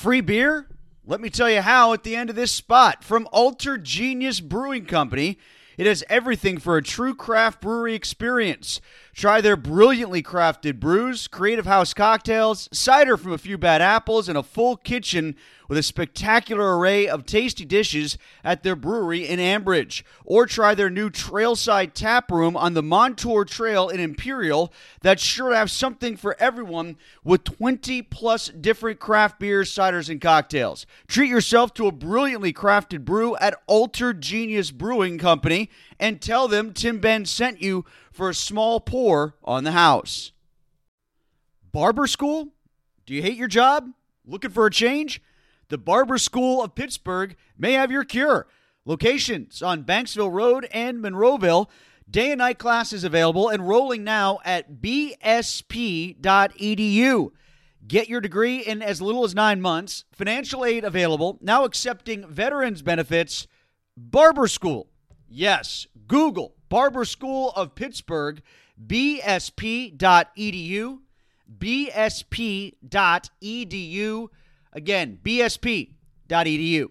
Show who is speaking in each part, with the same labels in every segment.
Speaker 1: Free beer? Let me tell you how at the end of this spot. From Alter Genius Brewing Company, it has everything for a true craft brewery experience. Try their brilliantly crafted brews, creative house cocktails, cider from a few bad apples, and a full kitchen with a spectacular array of tasty dishes at their brewery in Ambridge. Or try their new Trailside Tap Room on the Montour Trail in Imperial that's sure to have something for everyone with 20 plus different craft beers, ciders, and cocktails. Treat yourself to a brilliantly crafted brew at Alter Genius Brewing Company and tell them Tim Benz sent you for a small pour on the house. Barber school? Do you hate your job? Looking for a change? The Barber School of Pittsburgh may have your cure. Locations on Banksville Road and Monroeville. Day and night classes available. Enrolling now at bsp.edu. Get your degree in as little as nine months. Financial aid available. Now accepting veterans benefits. Barber School. Yes, Google Barber School of Pittsburgh, bsp.edu, bsp.edu. Again, bsp.edu.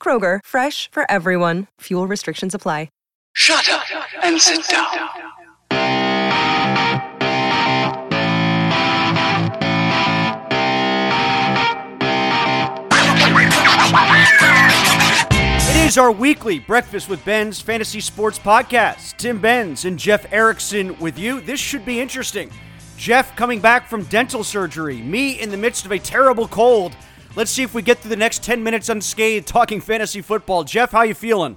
Speaker 2: Kroger, fresh for everyone. Fuel restrictions apply.
Speaker 3: Shut up and sit down.
Speaker 1: It is our weekly Breakfast with Benz Fantasy Sports Podcast. Tim Benz and Jeff Erickson with you. This should be interesting. Jeff coming back from dental surgery, me in the midst of a terrible cold. Let's see if we get through the next 10 minutes unscathed talking fantasy football. Jeff, how you feeling?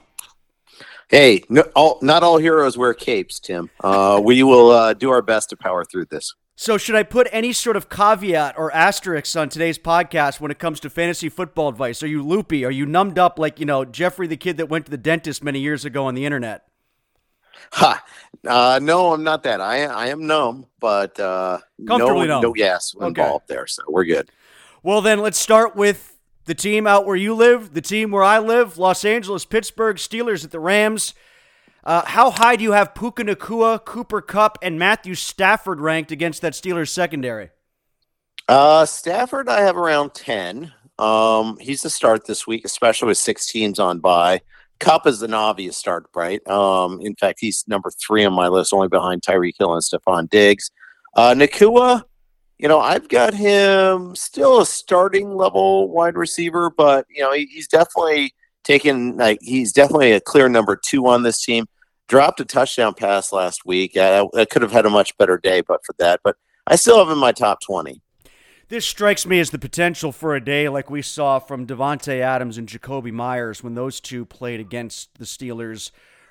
Speaker 4: Hey, no, all, not all heroes wear capes, Tim. Uh, we will uh, do our best to power through this.
Speaker 1: So, should I put any sort of caveat or asterisk on today's podcast when it comes to fantasy football advice? Are you loopy? Are you numbed up like, you know, Jeffrey the kid that went to the dentist many years ago on the internet?
Speaker 4: Ha! Uh, no, I'm not that. I I am numb, but uh, no,
Speaker 1: numb.
Speaker 4: no gas
Speaker 1: Okay.
Speaker 4: involved there, so we're good.
Speaker 1: Well, then let's start with the team out where you live, the team where I live, Los Angeles, Pittsburgh Steelers at the Rams. Uh, how high do you have Puka Nacua, Cooper Kupp, and Matthew Stafford ranked against that Steelers secondary?
Speaker 4: Uh, Stafford, I have around ten. Um, he's a start this week, especially with six teams on bye. Kupp is an obvious start, right? Um, in fact, he's number three on my list, only behind Tyreek Hill and Stefon Diggs. Uh, Nacua, you know, I've got him still a starting level wide receiver, but you know, he, he's definitely taken like he's definitely a clear number two on this team. Dropped a touchdown pass last week. I, I could have had a much better day, but for that. But I still have him in my top twenty.
Speaker 1: This strikes me as the potential for a day like we saw from Davante Adams and Jakobi Meyers when those two played against the Steelers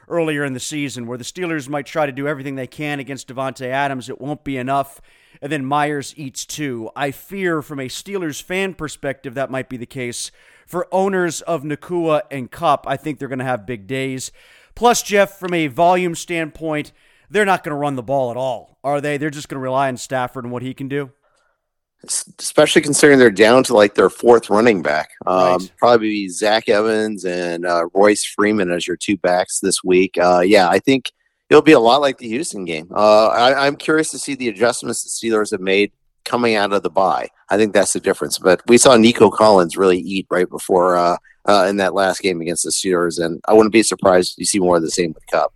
Speaker 1: earlier in the season, where the Steelers might try to do everything they can against Davante Adams. It won't be enough, and then Meyers eats two. I fear from a Steelers fan perspective that might be the case. For owners of Nacua and Kupp, I think they're going to have big days. Plus, Jeff, from a volume standpoint, they're not going to run the ball at all, are they? They're just going to rely on Stafford and what he can do.
Speaker 4: Especially considering they're down to like their fourth running back. Um,
Speaker 1: Right.
Speaker 4: Probably Zach Evans and uh, Royce Freeman as your two backs this week. Uh, yeah, I think it'll be a lot like the Houston game. Uh, I, I'm curious to see the adjustments the Steelers have made coming out of the bye. I think that's the difference. But we saw Nico Collins really eat right before uh, uh, in that last game against the Steelers, and I wouldn't be surprised to see more of the same with Kupp.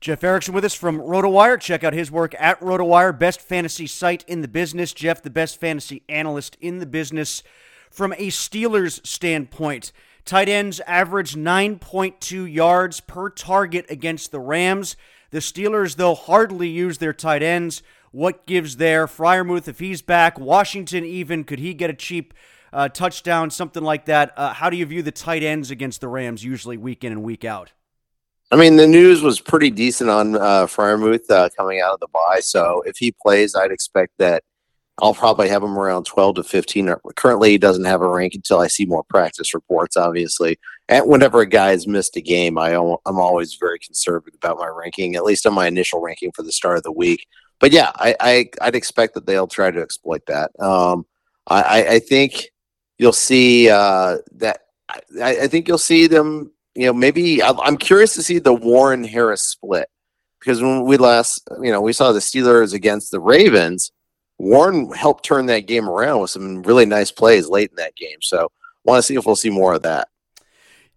Speaker 1: Jeff Erickson with us from RotoWire. Check out his work at RotoWire, best fantasy site in the business. Jeff, the best fantasy analyst in the business. From a Steelers standpoint, Tight ends average 9.2 yards per target against the Rams. The Steelers, though, hardly use their tight ends. What gives there? Freiermuth, if he's back, Washington, even, could he get a cheap uh, touchdown, something like that? Uh, how do you view the tight ends against the Rams, usually week in and week out?
Speaker 4: I mean, the news was pretty decent on uh, Freiermuth uh, coming out of the bye. So if he plays, I'd expect that I'll probably have him around 12 to 15. Currently, he doesn't have a rank until I see more practice reports, obviously. Whenever a guy has missed a game, I, I'm always very conservative about my ranking, at least on my initial ranking for the start of the week. But yeah, I, would expect that they'll try to exploit that. Um, I, I, think you'll see uh, that. I, I think you'll see them you know, maybe I'm curious to see the Warren Harris split because when we last, you know, we saw the Steelers against the Ravens, Warren helped turn that game around with some really nice plays late in that game. So, want to see if we'll see more of that.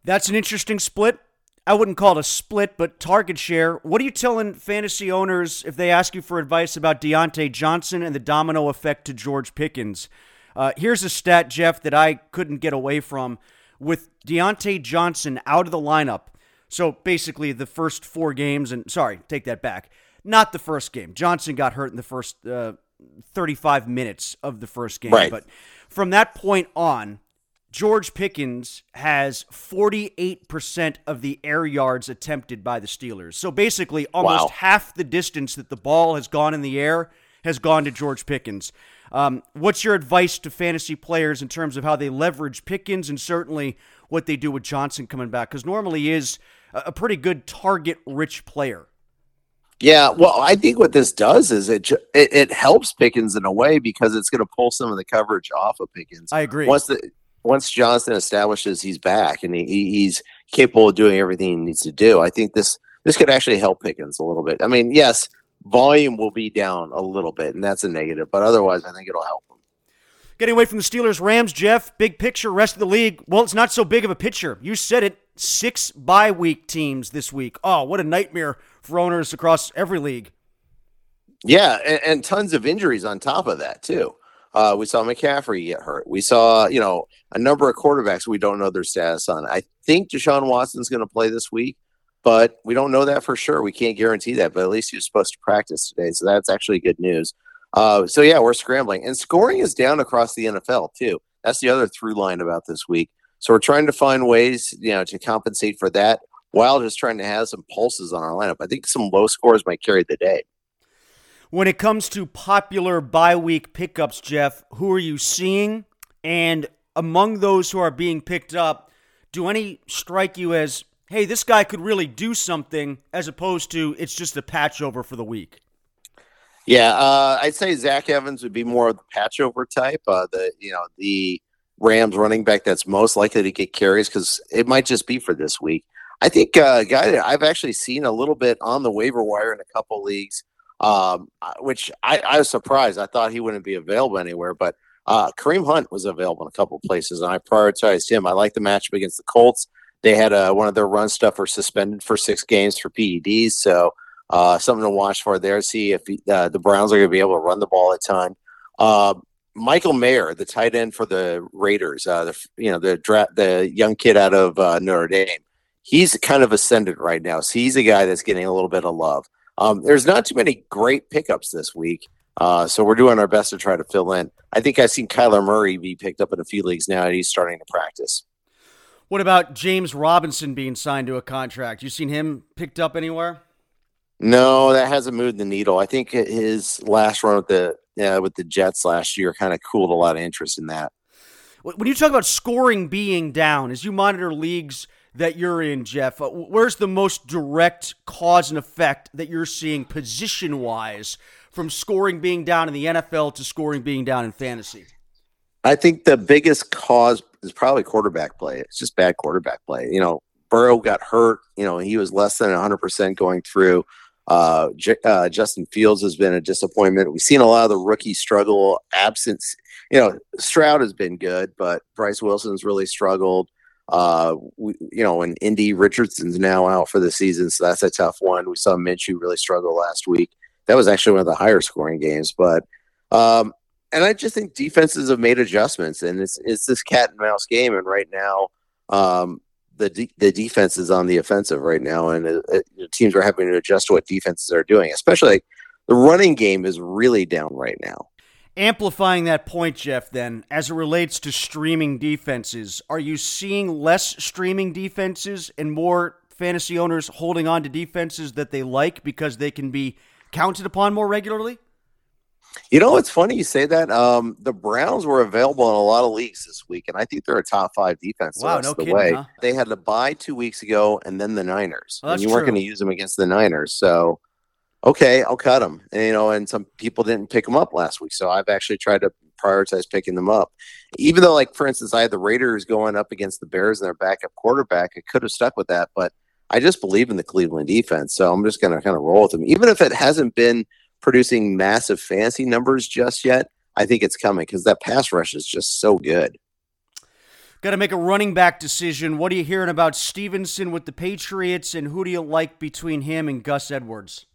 Speaker 1: That's an interesting split. I wouldn't call it a split, but target share. What are you telling fantasy owners if they ask you for advice about Diontae Johnson and the domino effect to George Pickens? Uh, here's a stat, Jeff, that I couldn't get away from with Diontae Johnson out of the lineup. So basically, the first four games, and sorry, take that back. Not the first game. Johnson got hurt in the first uh, 35 minutes of the first game.
Speaker 4: Right.
Speaker 1: But from that point on, George Pickens has 48% of the air yards attempted by the Steelers. So basically, almost
Speaker 4: wow.
Speaker 1: half the distance that the ball has gone in the air has gone to George Pickens. Um, what's your advice to fantasy players in terms of how they leverage Pickens and certainly what they do with Johnson coming back? Because normally he is a pretty good target rich player.
Speaker 4: Yeah, well, I think what this does is it it, it helps Pickens in a way because it's going to pull some of the coverage off of Pickens.
Speaker 1: I agree.
Speaker 4: Once the once Johnson establishes he's back and he, he's capable of doing everything he needs to do, I think this this could actually help Pickens a little bit. I mean, yes, volume will be down a little bit, and that's a negative. But otherwise, I think it'll help them.
Speaker 1: Getting away from the Steelers, Rams, Jeff, big picture, rest of the league. Well, it's not so big of a picture. You said it. Six bye week teams this week. Oh, what a nightmare for owners across every league.
Speaker 4: Yeah, and, and tons of injuries on top of that, too. Uh, we saw McCaffrey get hurt. We saw, you know, a number of quarterbacks we don't know their status on. I think Deshaun Watson's going to play this week but we don't know that for sure. We can't guarantee that, but at least he was supposed to practice today, so that's actually good news. Uh, so yeah, we're scrambling, and scoring is down across the NFL too. That's the other through line about this week. So we're trying to find ways, you know, to compensate for that while just trying to have some pulses on our lineup. I think some low scores might carry the day.
Speaker 1: When it comes to popular bye week pickups, Jeff, who are you seeing? And among those who are being picked up, do any strike you as hey, this guy could really do something, as opposed to it's just a patch over for the week?
Speaker 4: Yeah, uh, I'd say Zach Evans would be more of the patch over type. Uh, the you know the Rams running back that's most likely to get carries because it might just be for this week. I think uh, guy that I've actually seen a little bit on the waiver wire in a couple leagues, um, which I, I, was surprised. I thought he wouldn't be available anywhere, but uh, Kareem Hunt was available in a couple places, and I prioritized him. I like the matchup against the Colts. They had uh, one of their run stuffers suspended for six games for PEDs, so uh, something to watch for there. See if uh, the Browns are going to be able to run the ball a ton. Uh, Michael Mayer, the tight end for the Raiders, uh, the you know the dra- the young kid out of uh, Notre Dame, he's kind of ascended right now. So he's a guy that's getting a little bit of love. Um, there's not too many great pickups this week. Uh, so we're doing our best to try to fill in. I think I've seen Kyler Murray be picked up in a few leagues now, and he's starting to practice.
Speaker 1: What about James Robinson being signed to a contract? You seen him picked up anywhere?
Speaker 4: No, that hasn't moved the needle. I think his last run with the yeah, with the Jets last year kind of cooled a lot of interest in that.
Speaker 1: When you talk about scoring being down, as you monitor leagues that you're in, Jeff, uh, where's the most direct cause and effect that you're seeing position wise from scoring being down in the NFL to scoring being down in fantasy?
Speaker 4: I think the biggest cause is probably quarterback play. It's just bad quarterback play. You know, Burrow got hurt. You know, he was less than 100% going through. Uh, J- uh, Justin Fields has been a disappointment. We've seen a lot of the rookie struggle. Absence, you know, Stroud has been good, but Bryce Wilson's really struggled. Uh, we, you know, and Indy Richardson's now out for the season, so that's a tough one. We saw Minshew really struggle last week. That was actually one of the higher scoring games, but um, and I just think defenses have made adjustments, and it's it's this cat and mouse game. And right now, um, the de- the defense is on the offensive right now, and uh, uh, teams are having to adjust to what defenses are doing. Especially like, the running game is really down right now.
Speaker 1: Amplifying that point, Jeff, then, as it relates to streaming defenses, are you seeing less streaming defenses and more fantasy owners holding on to defenses that they like because they can be counted upon more regularly?
Speaker 4: You know, it's funny you say that. Um, the Browns were available in a lot of leagues this week, and I think they're a top five defense.
Speaker 1: Wow,
Speaker 4: no
Speaker 1: the
Speaker 4: kidding,
Speaker 1: way. Huh?
Speaker 4: They had to buy two weeks ago, and then the Niners.
Speaker 1: Well,
Speaker 4: and you
Speaker 1: true.
Speaker 4: weren't going to use them against the Niners, so okay, I'll cut them. And, you know, and some people didn't pick them up last week, so I've actually tried to prioritize picking them up. Even though, like for instance, I had the Raiders going up against the Bears and their backup quarterback, I could have stuck with that, but I just believe in the Cleveland defense, so I'm just going to kind of roll with them, even if it hasn't been producing massive fancy numbers just yet. I think it's coming because that pass rush is just so good.
Speaker 1: Got to make a running back decision. What are you hearing about Stevenson with the Patriots, and who do you like between him and Gus Edwards?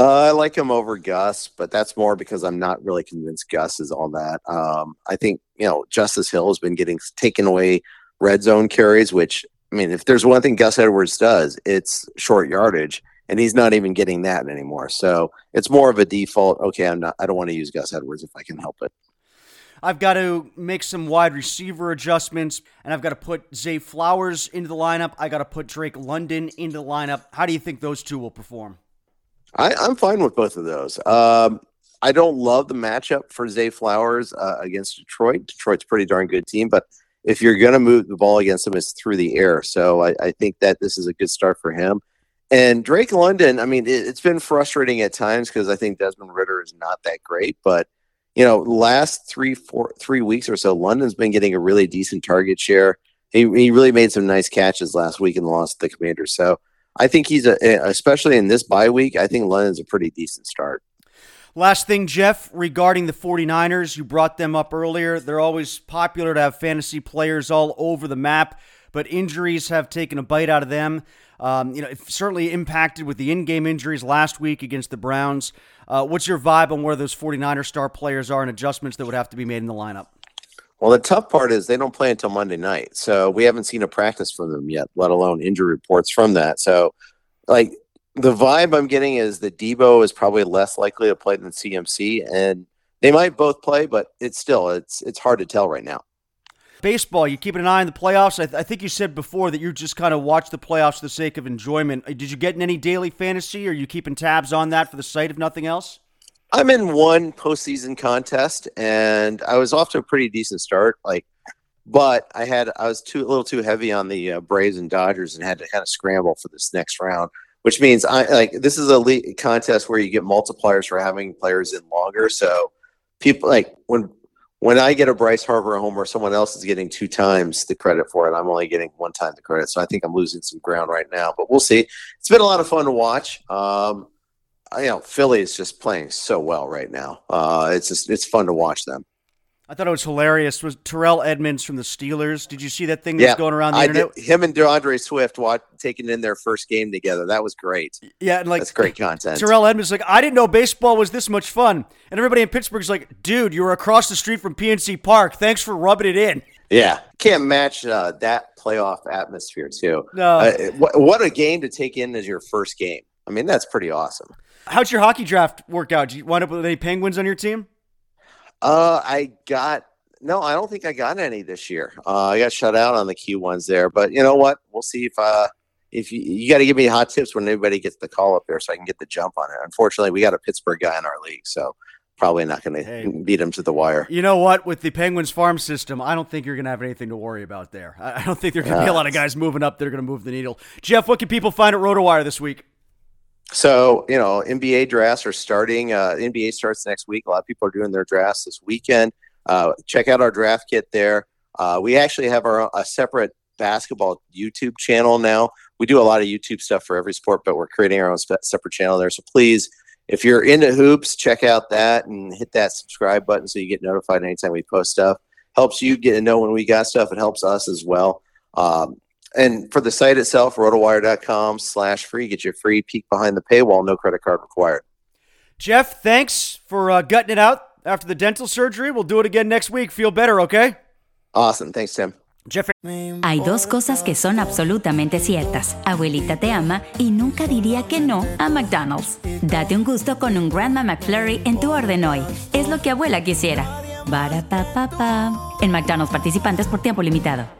Speaker 4: Uh, I like him over Gus, but that's more because I'm not really convinced Gus is all that. Um, I think you know Justice Hill has been getting taken away red zone carries, which I mean, if there's one thing Gus Edwards does, it's short yardage, and he's not even getting that anymore. So it's more of a default. Okay, I'm not. I don't want to use Gus Edwards if I can help it.
Speaker 1: I've got to make some wide receiver adjustments, and I've got to put Zay Flowers into the lineup. I got to put Drake London into the lineup. How do you think those two will perform?
Speaker 4: I, I'm fine with both of those. Um, I don't love the matchup for Zay Flowers uh, against Detroit. Detroit's pretty darn good team, but if you're going to move the ball against them, it's through the air. So I, I, think that this is a good start for him. And Drake London, I mean, it, has been frustrating at times because I think Desmond Ridder is not that great, but you know, last three, four, three weeks or so, London's been getting a really decent target share. He, he really made some nice catches last week and lost the Commanders. So I think he's a, especially in this bye week, I think London's a pretty decent start.
Speaker 1: Last thing, Jeff, regarding the 49ers, you brought them up earlier. They're always popular to have fantasy players all over the map, but injuries have taken a bite out of them. Um, you know, certainly impacted with the in-game injuries last week against the Browns. Uh, what's your vibe on where those 49er star players are and adjustments that would have to be made in the lineup?
Speaker 4: Well, the tough part is they don't play until Monday night, so we haven't seen a practice from them yet, let alone injury reports from that. So, like the vibe I'm getting is that Deebo is probably less likely to play than CMC, and they might both play, but it's still it's it's hard to tell right now.
Speaker 1: Baseball, you keeping an eye on the playoffs? I, th- I think you said before that you just kind of watch the playoffs for the sake of enjoyment. Did you get in any daily fantasy? Or are you keeping tabs on that for the site, if nothing else?
Speaker 4: I'm in one postseason contest, and I was off to a pretty decent start. Like, but I had I was too a little too heavy on the uh, Braves and Dodgers, and had to kind of scramble for this next round. Which means I like this is a league contest where you get multipliers for having players in longer. So people like when when I get a Bryce Harper home or someone else is getting two times the credit for it, I'm only getting one time the credit. So I think I'm losing some ground right now, but we'll see. It's been a lot of fun to watch. Um, you know, Philly is just playing so well right now. Uh, it's just it's fun to watch them.
Speaker 1: I thought it was hilarious. Was Terrell Edmunds from the Steelers? Did you see that thing that's
Speaker 4: yeah,
Speaker 1: going around the
Speaker 4: I
Speaker 1: internet?
Speaker 4: Did, him and D'Andre Swift watch, taking in their first game together. That was great.
Speaker 1: Yeah, and like
Speaker 4: that's great content.
Speaker 1: Terrell Edmunds like, I didn't know baseball was this much fun, and everybody in Pittsburgh's like, dude, you were across the street from PNC Park. Thanks for rubbing it in.
Speaker 4: Yeah, can't match uh, that playoff atmosphere too.
Speaker 1: No,
Speaker 4: uh, what, what a game to take in as your first game. I mean, that's pretty awesome.
Speaker 1: How'd your hockey draft work out? Did you wind up with any Penguins on your team?
Speaker 4: Uh, I got no. I don't think I got any this year. Uh, I got shut out on the Q ones there, but you know what? We'll see if uh if you you got to give me hot tips when anybody gets the call up there, so I can get the jump on it. Unfortunately, we got a Pittsburgh guy in our league, so probably not going to
Speaker 1: Hey.
Speaker 4: beat him to the wire.
Speaker 1: You know what? With the Penguins farm system, I don't think you're going to have anything to worry about there. I I don't think there's going to be a lot of guys moving up that are going to move the needle. Jeff, what can people find at RotoWire this week?
Speaker 4: So, you know, NBA drafts are starting. Uh, NBA starts next week. A lot of people are doing their drafts this weekend. Uh, check out our draft kit there. Uh, we actually have our a separate basketball YouTube channel now. We do a lot of YouTube stuff for every sport, but we're creating our own separate channel there. So please, if you're into hoops, check out that and hit that subscribe button so you get notified anytime we post stuff. Helps you get to know when we got stuff. It helps us as well. Um, and for the site itself, rotowire.com slash free, get your free peek behind the paywall, no credit card required.
Speaker 1: Jeff, thanks for uh, gutting it out after the dental surgery. We'll do it again next week. Feel better, okay?
Speaker 4: Awesome. Thanks, Tim.
Speaker 5: Hay dos cosas que son absolutamente ciertas. Abuelita te ama y nunca diría que no a McDonald's. Date un gusto con un Grandma McFlurry en tu orden hoy. Es lo que abuela quisiera. Barapapapa. En McDonald's participantes por tiempo limitado.